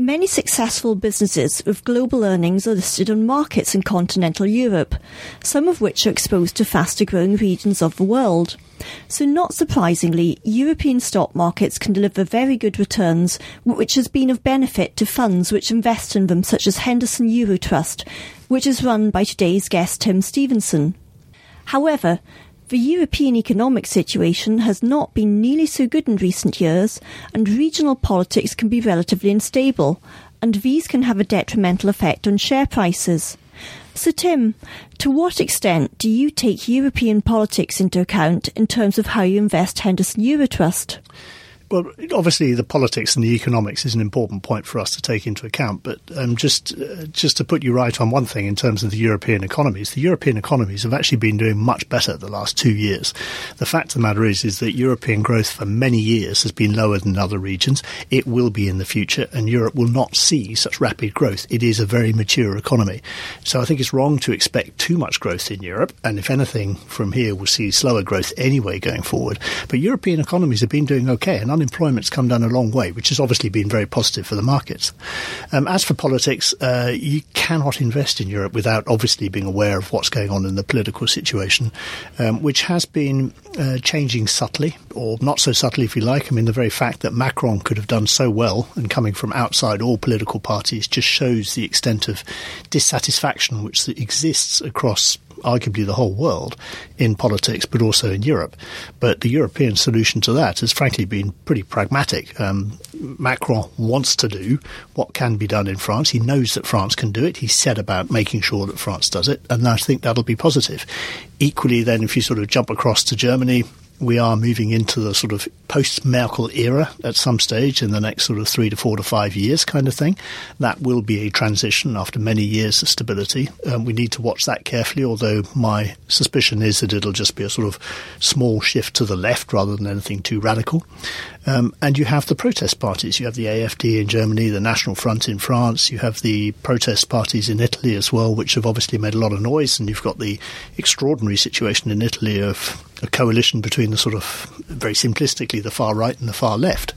Many successful businesses with global earnings are listed on markets in continental Europe, some of which are exposed to faster growing regions of the world. So, not surprisingly, European stock markets can deliver very good returns, which has been of benefit to funds which invest in them, such as Henderson Eurotrust, which is run by today's guest Tim Stevenson. However, the European economic situation has not been nearly so good in recent years, and regional politics can be relatively unstable, and these can have a detrimental effect on share prices. So, Tim, to what extent do you take European politics into account in terms of how you invest Henderson Eurotrust? Well, obviously, the politics and the economics is an important point for us to take into account. But um, just uh, just to put you right on one thing in terms of the European economies, the European economies have actually been doing much better the last two years. The fact of the matter is, is that European growth for many years has been lower than other regions. It will be in the future, and Europe will not see such rapid growth. It is a very mature economy, so I think it's wrong to expect too much growth in Europe. And if anything, from here we'll see slower growth anyway going forward. But European economies have been doing okay, and unemployment's come down a long way, which has obviously been very positive for the markets. Um, as for politics, uh, you cannot invest in Europe without obviously being aware of what's going on in the political situation, um, which has been uh, changing subtly, or not so subtly if you like. I mean, the very fact that Macron could have done so well and coming from outside all political parties just shows the extent of dissatisfaction which exists across arguably the whole world in politics, but also in Europe. But the European solution to that has frankly been pretty pragmatic. Um, Macron wants to do what can be done in France. He knows that France can do it. He said about making sure that France does it, and I think that'll be positive. Equally, then, if you sort of jump across to Germany, we are moving into the sort of post Merkel era at some stage in the next sort of three to four to five years kind of thing. That will be a transition after many years of stability. Um, we need to watch that carefully, although my suspicion is that it'll just be a sort of small shift to the left rather than anything too radical. Um, and you have the protest parties. You have the AFD in Germany, the National Front in France. You have the protest parties in Italy as well, which have obviously made a lot of noise. And you've got the extraordinary situation in Italy of a coalition between the sort of very simplistically the far right and the far left.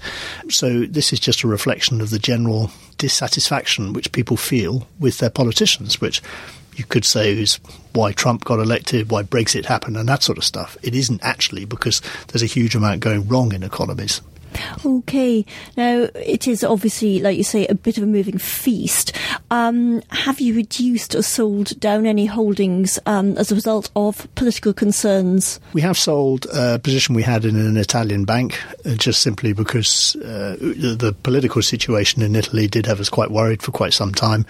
So this is just a reflection of the general dissatisfaction which people feel with their politicians, which you could say is why Trump got elected, why Brexit happened, and that sort of stuff. It isn't actually because there's a huge amount going wrong in economies. Okay. Now, it is obviously, like you say, a bit of a moving feast. Um, have you reduced or sold down any holdings um, as a result of political concerns? We have sold a position we had in an Italian bank uh, just simply because uh, the political situation in Italy did have us quite worried for quite some time.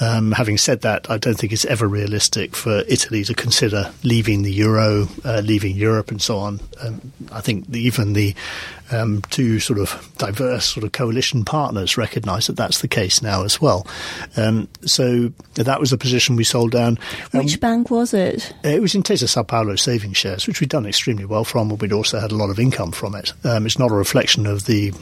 Um, having said that, I don't think it's ever realistic for Italy to consider leaving the euro, uh, leaving Europe, and so on. Um, I think even the um, two sort of diverse sort of coalition partners recognise that that's the case now as well. Um, so that was a position we sold down. Um, Which bank was it? It was Intesa Sanpaolo savings shares, which we'd done extremely well from, and we'd also had a lot of income from it. Um, it's not a reflection of the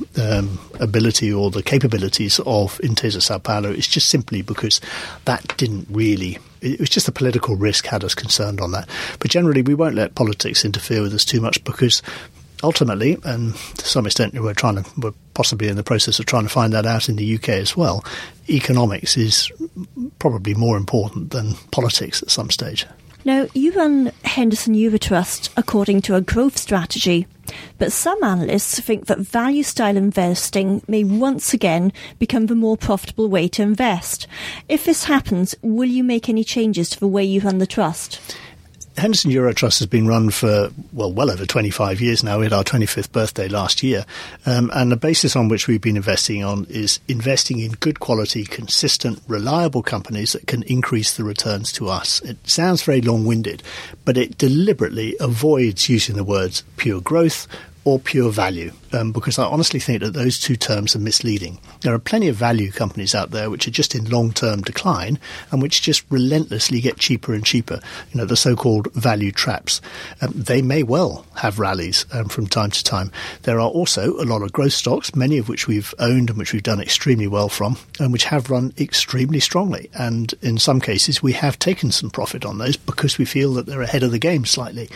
ability or the capabilities of Intesa Sanpaolo. It's just simply because that didn't really it was just the political risk had us concerned on that. But generally, we won't let politics interfere with us too much because ultimately, and to some extent, we're trying to we're possibly in the process of trying to find that out in the UK as well. Economics is probably more important than politics at some stage. Now, you run Henderson Eurotrust according to a growth strategy, but some analysts think that value style investing may once again become the more profitable way to invest. If this happens, will you make any changes to the way you run the trust? Henderson Eurotrust has been run for, well, well over 25 years now. We had our 25th birthday last year. Um, and the basis on which we've been investing on is investing in good quality, consistent, reliable companies that can increase the returns to us. It sounds very long winded, but it deliberately avoids using the words pure growth or pure value um, because I honestly think that those two terms are misleading. There are plenty of value companies out there which are just in long term decline and which just relentlessly get cheaper and cheaper. You know, the so called value traps. Um, they may well have rallies um, from time to time. There are also a lot of growth stocks, many of which we've owned and which we've done extremely well from, and which have run extremely strongly. And in some cases, we have taken some profit on those because we feel that they're ahead of the game slightly.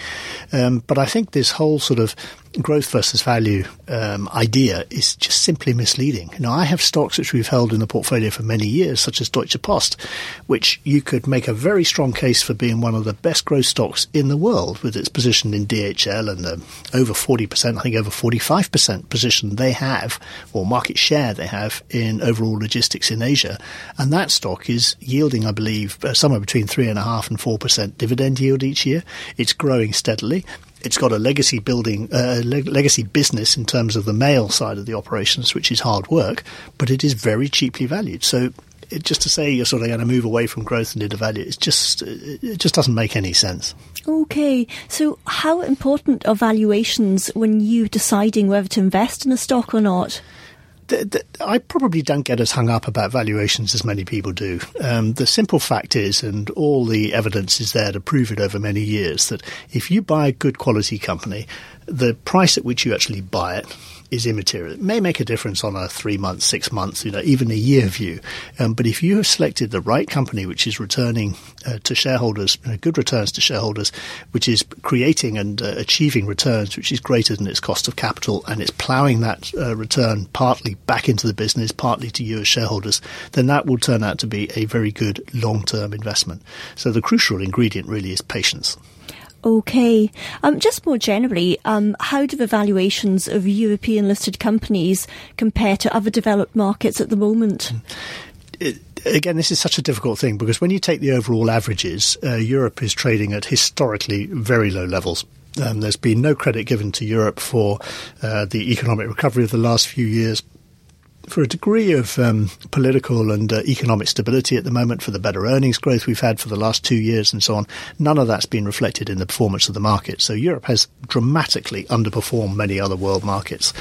Um, but I think this whole sort of growth versus value um, idea is just simply misleading. Now, I have stocks which we've held in the portfolio for many years, such as Deutsche Post, which you could make a very strong case for being one of the best growth stocks in the world with its position in DHL and the over 40%, I think over 45% position they have, or market share they have in overall logistics in Asia. And that stock is yielding, I believe, uh, somewhere between 3.5 and 4% dividend yield each year. It's growing steadily. It's got a legacy building, uh, leg- legacy business in terms of the mail side of the operations, which is hard work, but it is very cheaply valued. So it, just to say you're sort of going to move away from growth and into value, it's just it just doesn't make any sense. Okay, so how important are valuations when you deciding whether to invest in a stock or not? I probably don't get as hung up about valuations as many people do. Um, the simple fact is, and all the evidence is there to prove it over many years, that if you buy a good quality company, the price at which you actually buy it is immaterial. It may make a difference on a three months, six months, you know, even a year view. Um, but if you have selected the right company, which is returning uh, to shareholders, uh, good returns to shareholders, which is creating and uh, achieving returns which is greater than its cost of capital, and it's ploughing that uh, return partly back into the business, partly to you as shareholders, then that will turn out to be a very good long-term investment. So the crucial ingredient really is patience. Okay. Um, just more generally, um, how do the valuations of European listed companies compare to other developed markets at the moment? It, again, this is such a difficult thing because when you take the overall averages, uh, Europe is trading at historically very low levels. Um, there's been no credit given to Europe for uh, the economic recovery of the last few years for a degree of um, political and uh, economic stability at the moment, for the better earnings growth we've had for the last two years and so on, none of that's been reflected in the performance of the market. So Europe has dramatically underperformed many other world markets.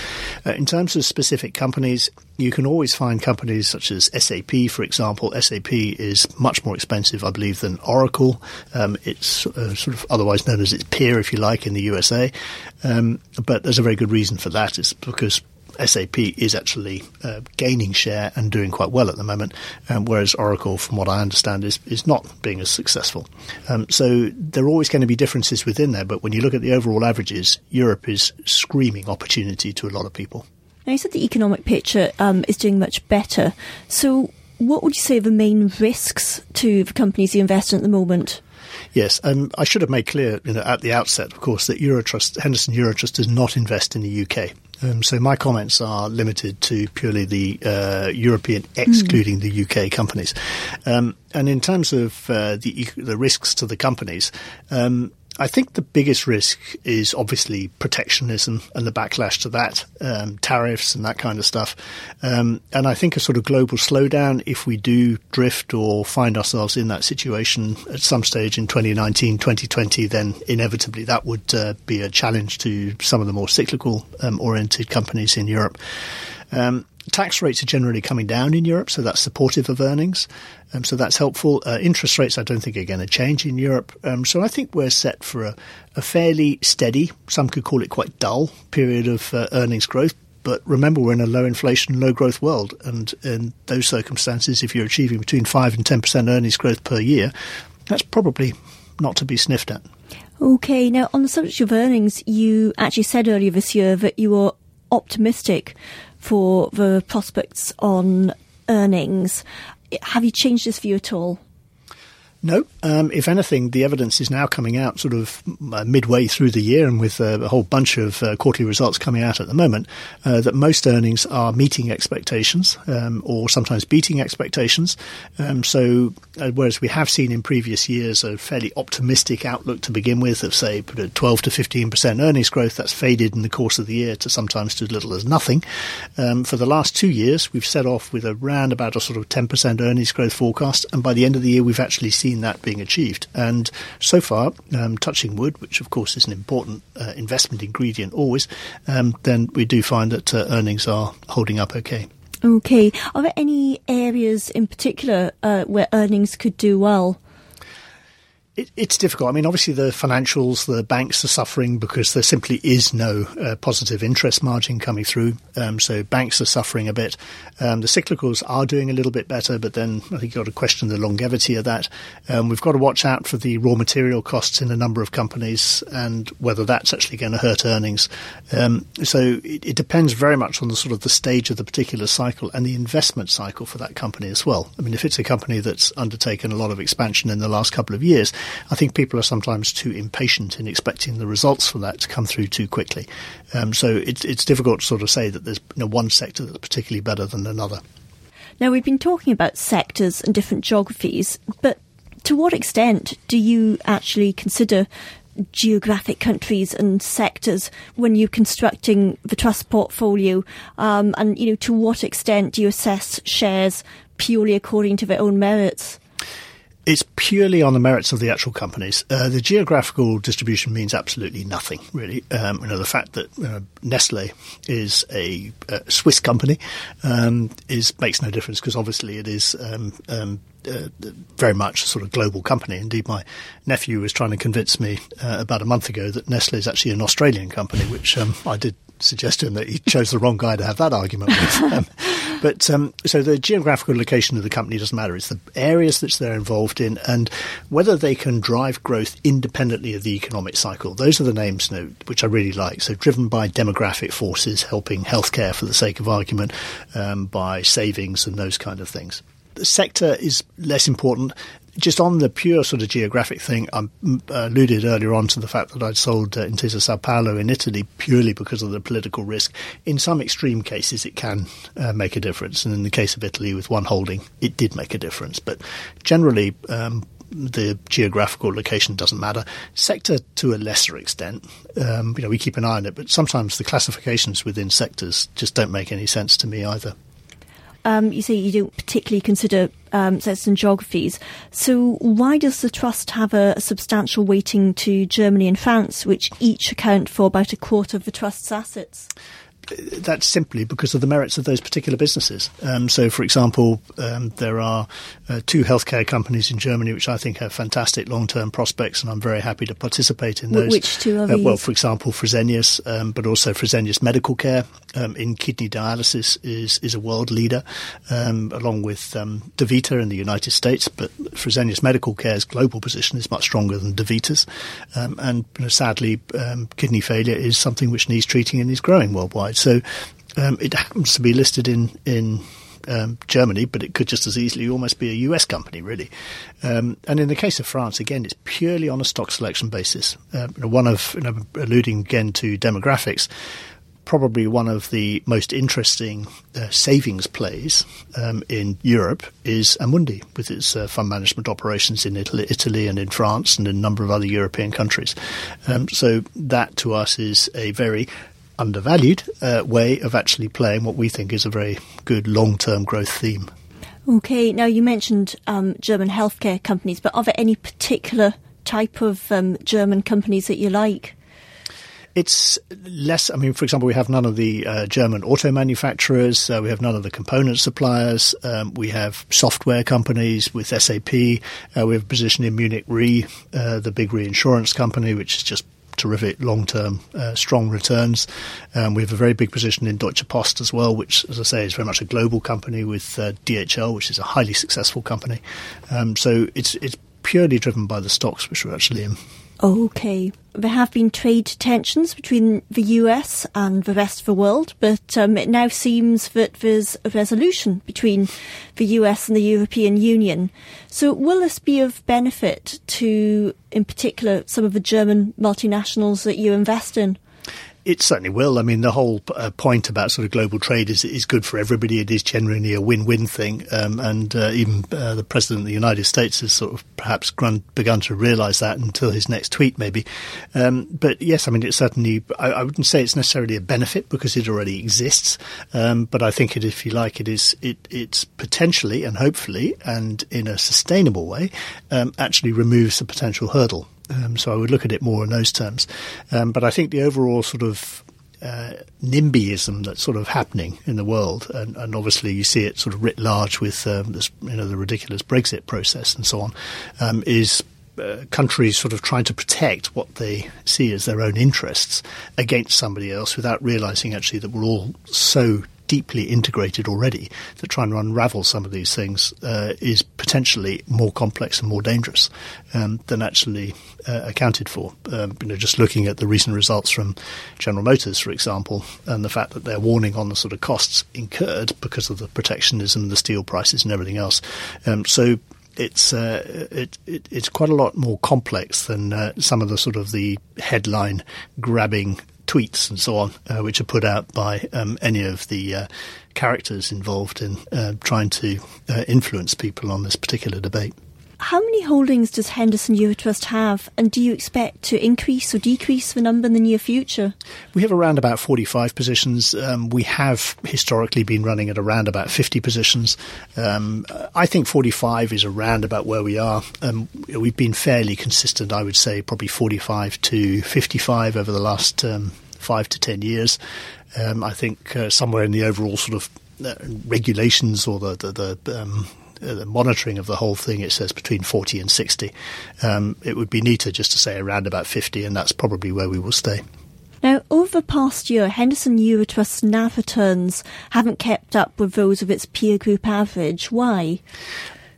Uh, in terms of specific companies, you can always find companies such as SAP, for example. SAP is much more expensive, I believe, than Oracle. Um, it's uh, sort of otherwise known as its peer, if you like, in the USA. Um, but there's a very good reason for that. It's because SAP is actually uh, gaining share and doing quite well at the moment, um, whereas Oracle, from what I understand, is, is not being as successful. Um, so there are always going to be differences within there, but when you look at the overall averages, Europe is screaming opportunity to a lot of people. Now, you said the economic picture um, is doing much better. So, what would you say are the main risks to the companies you invest in at the moment? Yes, um, I should have made clear you know, at the outset, of course, that Eurotrust, Henderson Eurotrust does not invest in the UK. Um, so my comments are limited to purely the uh, European, excluding mm. the UK companies. Um, and in terms of uh, the the risks to the companies, um, I think the biggest risk is obviously protectionism and the backlash to that, um, tariffs and that kind of stuff. Um, and I think a sort of global slowdown, if we do drift or find ourselves in that situation at some stage in 2019, 2020, then inevitably that would uh, be a challenge to some of the more cyclical um, oriented companies in Europe. Um, tax rates are generally coming down in Europe, so that's supportive of earnings. Um, so that's helpful. Uh, interest rates, I don't think, are going to change in Europe. Um, so I think we're set for a, a, fairly steady, some could call it quite dull, period of uh, earnings growth. But remember, we're in a low inflation, low growth world. And in those circumstances, if you're achieving between 5 and 10% earnings growth per year, that's probably not to be sniffed at. Okay, now on the subject of earnings, you actually said earlier this year that you were optimistic for the prospects on earnings. Have you changed this view at all? No. Um, if anything, the evidence is now coming out sort of uh, midway through the year and with uh, a whole bunch of uh, quarterly results coming out at the moment uh, that most earnings are meeting expectations um, or sometimes beating expectations. Um, so, uh, whereas we have seen in previous years a fairly optimistic outlook to begin with of, say, 12 to 15% earnings growth, that's faded in the course of the year to sometimes to as little as nothing. Um, for the last two years, we've set off with around about a sort of 10% earnings growth forecast. And by the end of the year, we've actually seen seen that being achieved. And so far, um, touching wood, which of course is an important uh, investment ingredient always, um, then we do find that uh, earnings are holding up okay. Okay. Are there any areas in particular uh, where earnings could do well? It, it's difficult. I mean, obviously, the financials, the banks are suffering because there simply is no uh, positive interest margin coming through. Um, so banks are suffering a bit. Um, the cyclicals are doing a little bit better, but then I think you've got to question the longevity of that. Um, we've got to watch out for the raw material costs in a number of companies and whether that's actually going to hurt earnings. Um, so it, it depends very much on the sort of the stage of the particular cycle and the investment cycle for that company as well. I mean, if it's a company that's undertaken a lot of expansion in the last couple of years, I think people are sometimes too impatient in expecting the results from that to come through too quickly. Um, so it's, it's difficult to sort of say that there's you know, one sector that's particularly better than another. Now, we've been talking about sectors and different geographies, but to what extent do you actually consider geographic countries and sectors when you're constructing the trust portfolio? Um, and, you know, to what extent do you assess shares purely according to their own merits? It's purely on the merits of the actual companies. Uh, the geographical distribution means absolutely nothing, really. Um, you know, the fact that uh, Nestle is a, a Swiss company um, is makes no difference because obviously it is um, um uh, very much a sort of global company. Indeed, my nephew was trying to convince me uh, about a month ago that Nestle is actually an Australian company, which um, I did suggest to him that he chose the wrong guy to have that argument with. But um, so the geographical location of the company doesn't matter. It's the areas that they're involved in and whether they can drive growth independently of the economic cycle. Those are the names you know, which I really like. So driven by demographic forces, helping healthcare for the sake of argument, um, by savings and those kind of things. The sector is less important just on the pure sort of geographic thing, I alluded earlier on to the fact that I'd sold uh, Intesa Sanpaolo in Italy purely because of the political risk. In some extreme cases, it can uh, make a difference, and in the case of Italy with one holding, it did make a difference. But generally, um, the geographical location doesn't matter. Sector to a lesser extent, um, you know, we keep an eye on it, but sometimes the classifications within sectors just don't make any sense to me either um, you say you don't particularly consider um, certain geographies. So why does the trust have a, a, substantial weighting to Germany and France, which each account for about a quarter of the trust's assets? That's simply because of the merits of those particular businesses. Um, so, for example, um, there are uh, two healthcare companies in Germany which I think have fantastic long-term prospects, and I'm very happy to participate in those. Which two are these? Uh, well, for example, Fresenius, um, but also Fresenius Medical Care um, in kidney dialysis is is a world leader, um, along with um, DaVita in the United States. But Fresenius Medical Care's global position is much stronger than DaVita's, and you know, sadly, kidney failure is something which needs treating and is growing worldwide. So um, it happens to be listed in in um, Germany, but it could just as easily almost be a US company, really. Um, and in the case of France, again, it's purely on a stock selection basis. Uh, one of, you know, alluding again to demographics, probably one of the most interesting uh, savings plays um, in Europe is Amundi, with its uh, fund management operations in Italy, Italy, and in France and in a number of other European countries. Um, so that to us is a very undervalued uh, way of actually playing what we think is a very good long term growth theme. Okay, now you mentioned um, German healthcare companies, but are there any particular type of um, German companies that you like? It's less. I mean, for example, we have none of the uh, German auto manufacturers. Uh, we have none of the component suppliers. Um, we have software companies with SAP. Uh, we have a position in Munich Re, uh, the big reinsurance company, which is just terrific long-term uh, strong returns. Um, we have a very big position in Deutsche Post as well, which, as I say, is very much a global company with uh, DHL, which is a highly successful company. Um, so it's it's purely driven by the stocks which we're actually in. Okay. There have been trade tensions between the US and the rest of the world, but um, it now seems that there's a resolution between the US and the European Union. So, will this be of benefit to, in particular, some of the German multinationals that you invest in? It certainly will. I mean, the whole uh, point about sort of global trade is is good for everybody. It is generally a win-win thing, um, and uh, even uh, the president of the United States has sort of perhaps grun- begun to realise that until his next tweet, maybe. Um, but yes, I mean, it certainly. I, I, wouldn't say it's necessarily a benefit because it already exists, um, but I think it, if you like, it is. It, it's potentially and hopefully and in a sustainable way um, actually removes the potential hurdle. Um, so I would look at it more in those terms. Um, but I think the overall sort of uh, NIMBYism that's sort of happening in the world, and, and, obviously you see it sort of writ large with um, this, you know, the ridiculous Brexit process and so on, um, is uh, countries sort of trying to protect what they see as their own interests against somebody else without realizing actually that we're all so deeply integrated already that trying to unravel some of these things uh, is potentially more complex and more dangerous um, than actually uh, accounted for. Um, you know, just looking at the recent results from General Motors, for example, and the fact that they're warning on the sort of costs incurred because of the protectionism, the steel prices, and everything else. Um, so it's uh, it, it, it's quite a lot more complex than uh, some of the sort of the headline grabbing tweets and so on, uh, which are put out by um, any of the uh, characters involved in uh, trying to uh, influence people on this particular debate. How many holdings does Henderson Eurotrust have, and do you expect to increase or decrease the number in the near future? We have around about 45 positions. Um, we have historically been running at around about 50 positions. Um, I think 45 is around about where we are. Um, we've been fairly consistent, I would say, probably 45 to 55 over the last um, five to 10 years. Um, I think uh, somewhere in the overall sort of uh, regulations or the, the, the um, the monitoring of the whole thing, it says between 40 and 60. Um, it would be neater just to say around about 50, and that's probably where we will stay. Now, over the past year, Henderson Eurotrust's NAV returns haven't kept up with those of its peer group average. Why?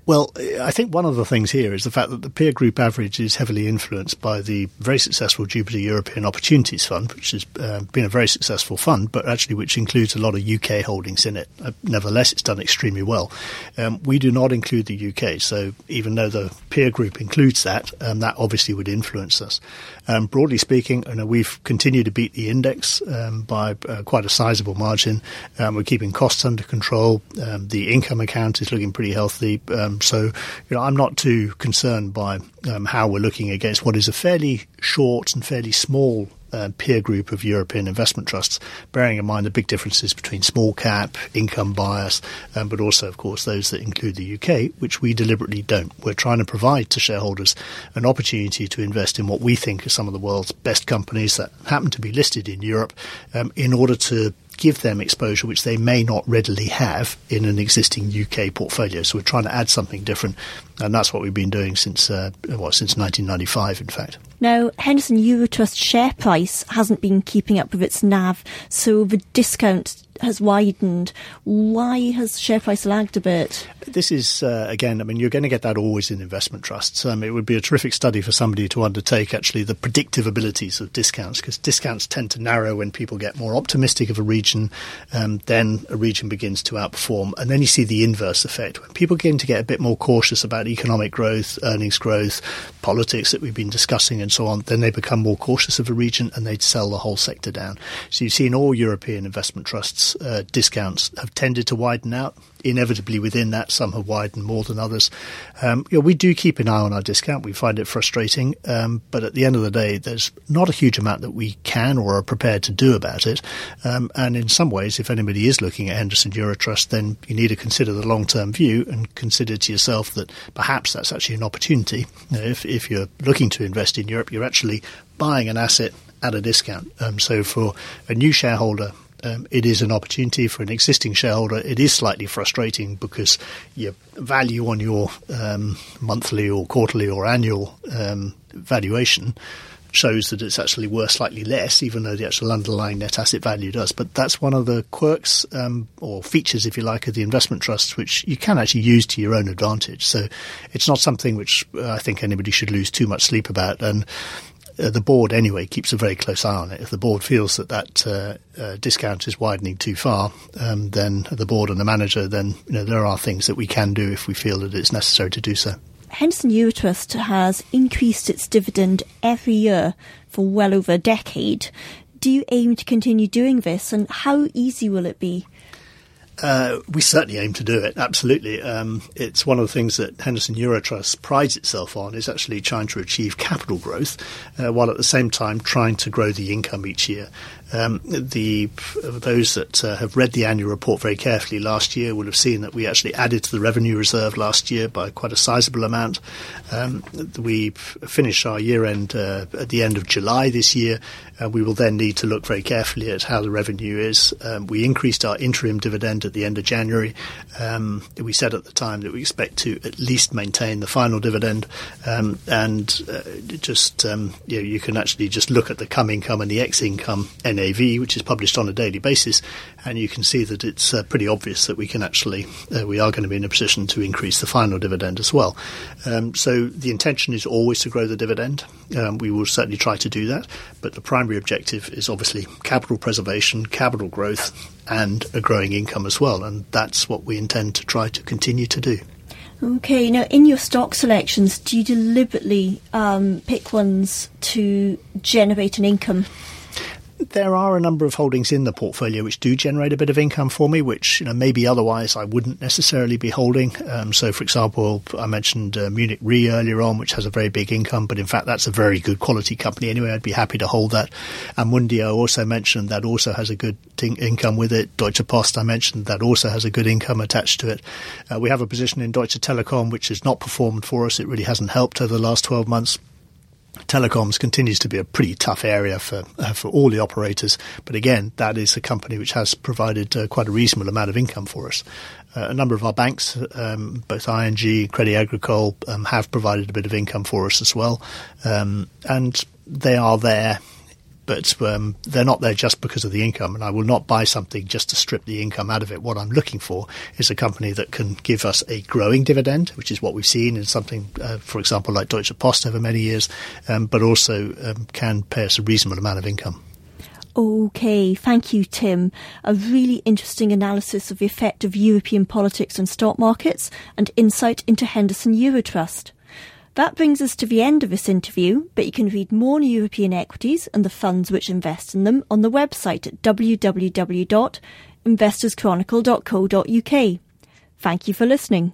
Well, I think one of the things here is the fact that the peer group average is heavily influenced by the very successful Jupiter European Opportunities Fund, which has uh, been a very successful fund, but actually which includes a lot of UK holdings in it. Uh, nevertheless, it's done extremely well. Um, we do not include the UK, so even though the peer group includes that, um, that obviously would influence us. Um, broadly speaking, you know, we've continued to beat the index um, by uh, quite a sizable margin. Um, we're keeping costs under control. Um, the income account is looking pretty healthy. Um, so, you know, I'm not too concerned by um, how we're looking against what is a fairly short and fairly small uh, peer group of European investment trusts, bearing in mind the big differences between small cap, income bias, um, but also, of course, those that include the UK, which we deliberately don't. We're trying to provide to shareholders an opportunity to invest in what we think are some of the world's best companies that happen to be listed in Europe um, in order to give them exposure which they may not readily have in an existing UK portfolio. So we're trying to add something different, and that's what we've been doing since uh, since 1995, in fact. Now, Henderson Eurotrust share price hasn't been keeping up with its NAV, so the discount has widened. Why has share price lagged a bit? This is, uh, again, I mean, you're going to get that always in investment trusts. Um, it would be a terrific study for somebody to undertake actually the predictive abilities of discounts because discounts tend to narrow when people get more optimistic of a region. Um, then a region begins to outperform. And then you see the inverse effect. When people begin to get a bit more cautious about economic growth, earnings growth, politics that we've been discussing and so on, then they become more cautious of a region and they sell the whole sector down. So you've seen all European investment trusts uh, discounts have tended to widen out. Inevitably, within that, some have widened more than others. Um, you know, we do keep an eye on our discount. We find it frustrating, um, but at the end of the day, there's not a huge amount that we can or are prepared to do about it. Um, and in some ways, if anybody is looking at Henderson Eurotrust, then you need to consider the long-term view and consider to yourself that perhaps that's actually an opportunity. You know, if, if you're looking to invest in Europe, you're actually buying an asset at a discount. Um, so for a new shareholder um, it is an opportunity for an existing shareholder. It is slightly frustrating because your value on your um, monthly or quarterly or annual um, valuation shows that it's actually worth slightly less, even though the actual underlying net asset value does. But that's one of the quirks um, or features, if you like, of the investment trusts, which you can actually use to your own advantage. So it's not something which uh, I think anybody should lose too much sleep about. And uh, the board anyway keeps a very close eye on it. If the board feels that that uh, uh, discount is widening too far, um, then the board and the manager, then you know, there are things that we can do if we feel that it's necessary to do so. Henderson Eurotrust has increased its dividend every year for well over a decade. Do you aim to continue doing this, and how easy will it be? Uh, we certainly aim to do it. Absolutely, um, it's one of the things that Henderson Eurotrust prides itself on is actually trying to achieve capital growth, uh, while at the same time trying to grow the income each year. Um, the those that uh, have read the annual report very carefully last year will have seen that we actually added to the revenue reserve last year by quite a sizable amount. Um, we finished our year end uh, at the end of July this year. Uh, we will then need to look very carefully at how the revenue is. Um, we increased our interim dividend at the end of January. Um, we said at the time that we expect to at least maintain the final dividend, um, and uh, just um, you, know, you can actually just look at the cum income and the ex income which is published on a daily basis, and you can see that it's uh, pretty obvious that we can actually uh, we are going to be in a position to increase the final dividend as well. Um, so the intention is always to grow the dividend. Um, we will certainly try to do that, but the primary objective is obviously capital preservation, capital growth, and a growing income as well, and that's what we intend to try to continue to do. Okay, now in your stock selections, do you deliberately um, pick ones to generate an income? There are a number of holdings in the portfolio which do generate a bit of income for me, which you know maybe otherwise I wouldn't necessarily be holding. Um, so, for example, I mentioned uh, Munich Re earlier on, which has a very big income, but in fact that's a very good quality company anyway. I'd be happy to hold that. Amundio also mentioned that also has a good t- income with it. Deutsche Post I mentioned that also has a good income attached to it. Uh, we have a position in Deutsche Telekom which has not performed for us. It really hasn't helped over the last 12 months telecoms continues to be a pretty tough area for uh, for all the operators. But again, that is a company which has provided uh, quite a reasonable amount of income for us. Uh, a number of our banks, um, both ING, and Crédit Agricole, um, have provided a bit of income for us as well, um, and they are there but um, they're not there just because of the income. And I will not buy something just to strip the income out of it. What I'm looking for is a company that can give us a growing dividend, which is what we've seen in something, uh, for example, like Deutsche Post over many years, um, but also um, can pay us a reasonable amount of income. Okay, thank you, Tim. A really interesting analysis of the effect of European politics and stock markets and insight into Henderson Eurotrust. That brings us to the end of this interview, but you can read more on European equities and the funds which invest in them on the website at www.investorschronicle.co.uk. Thank you for listening.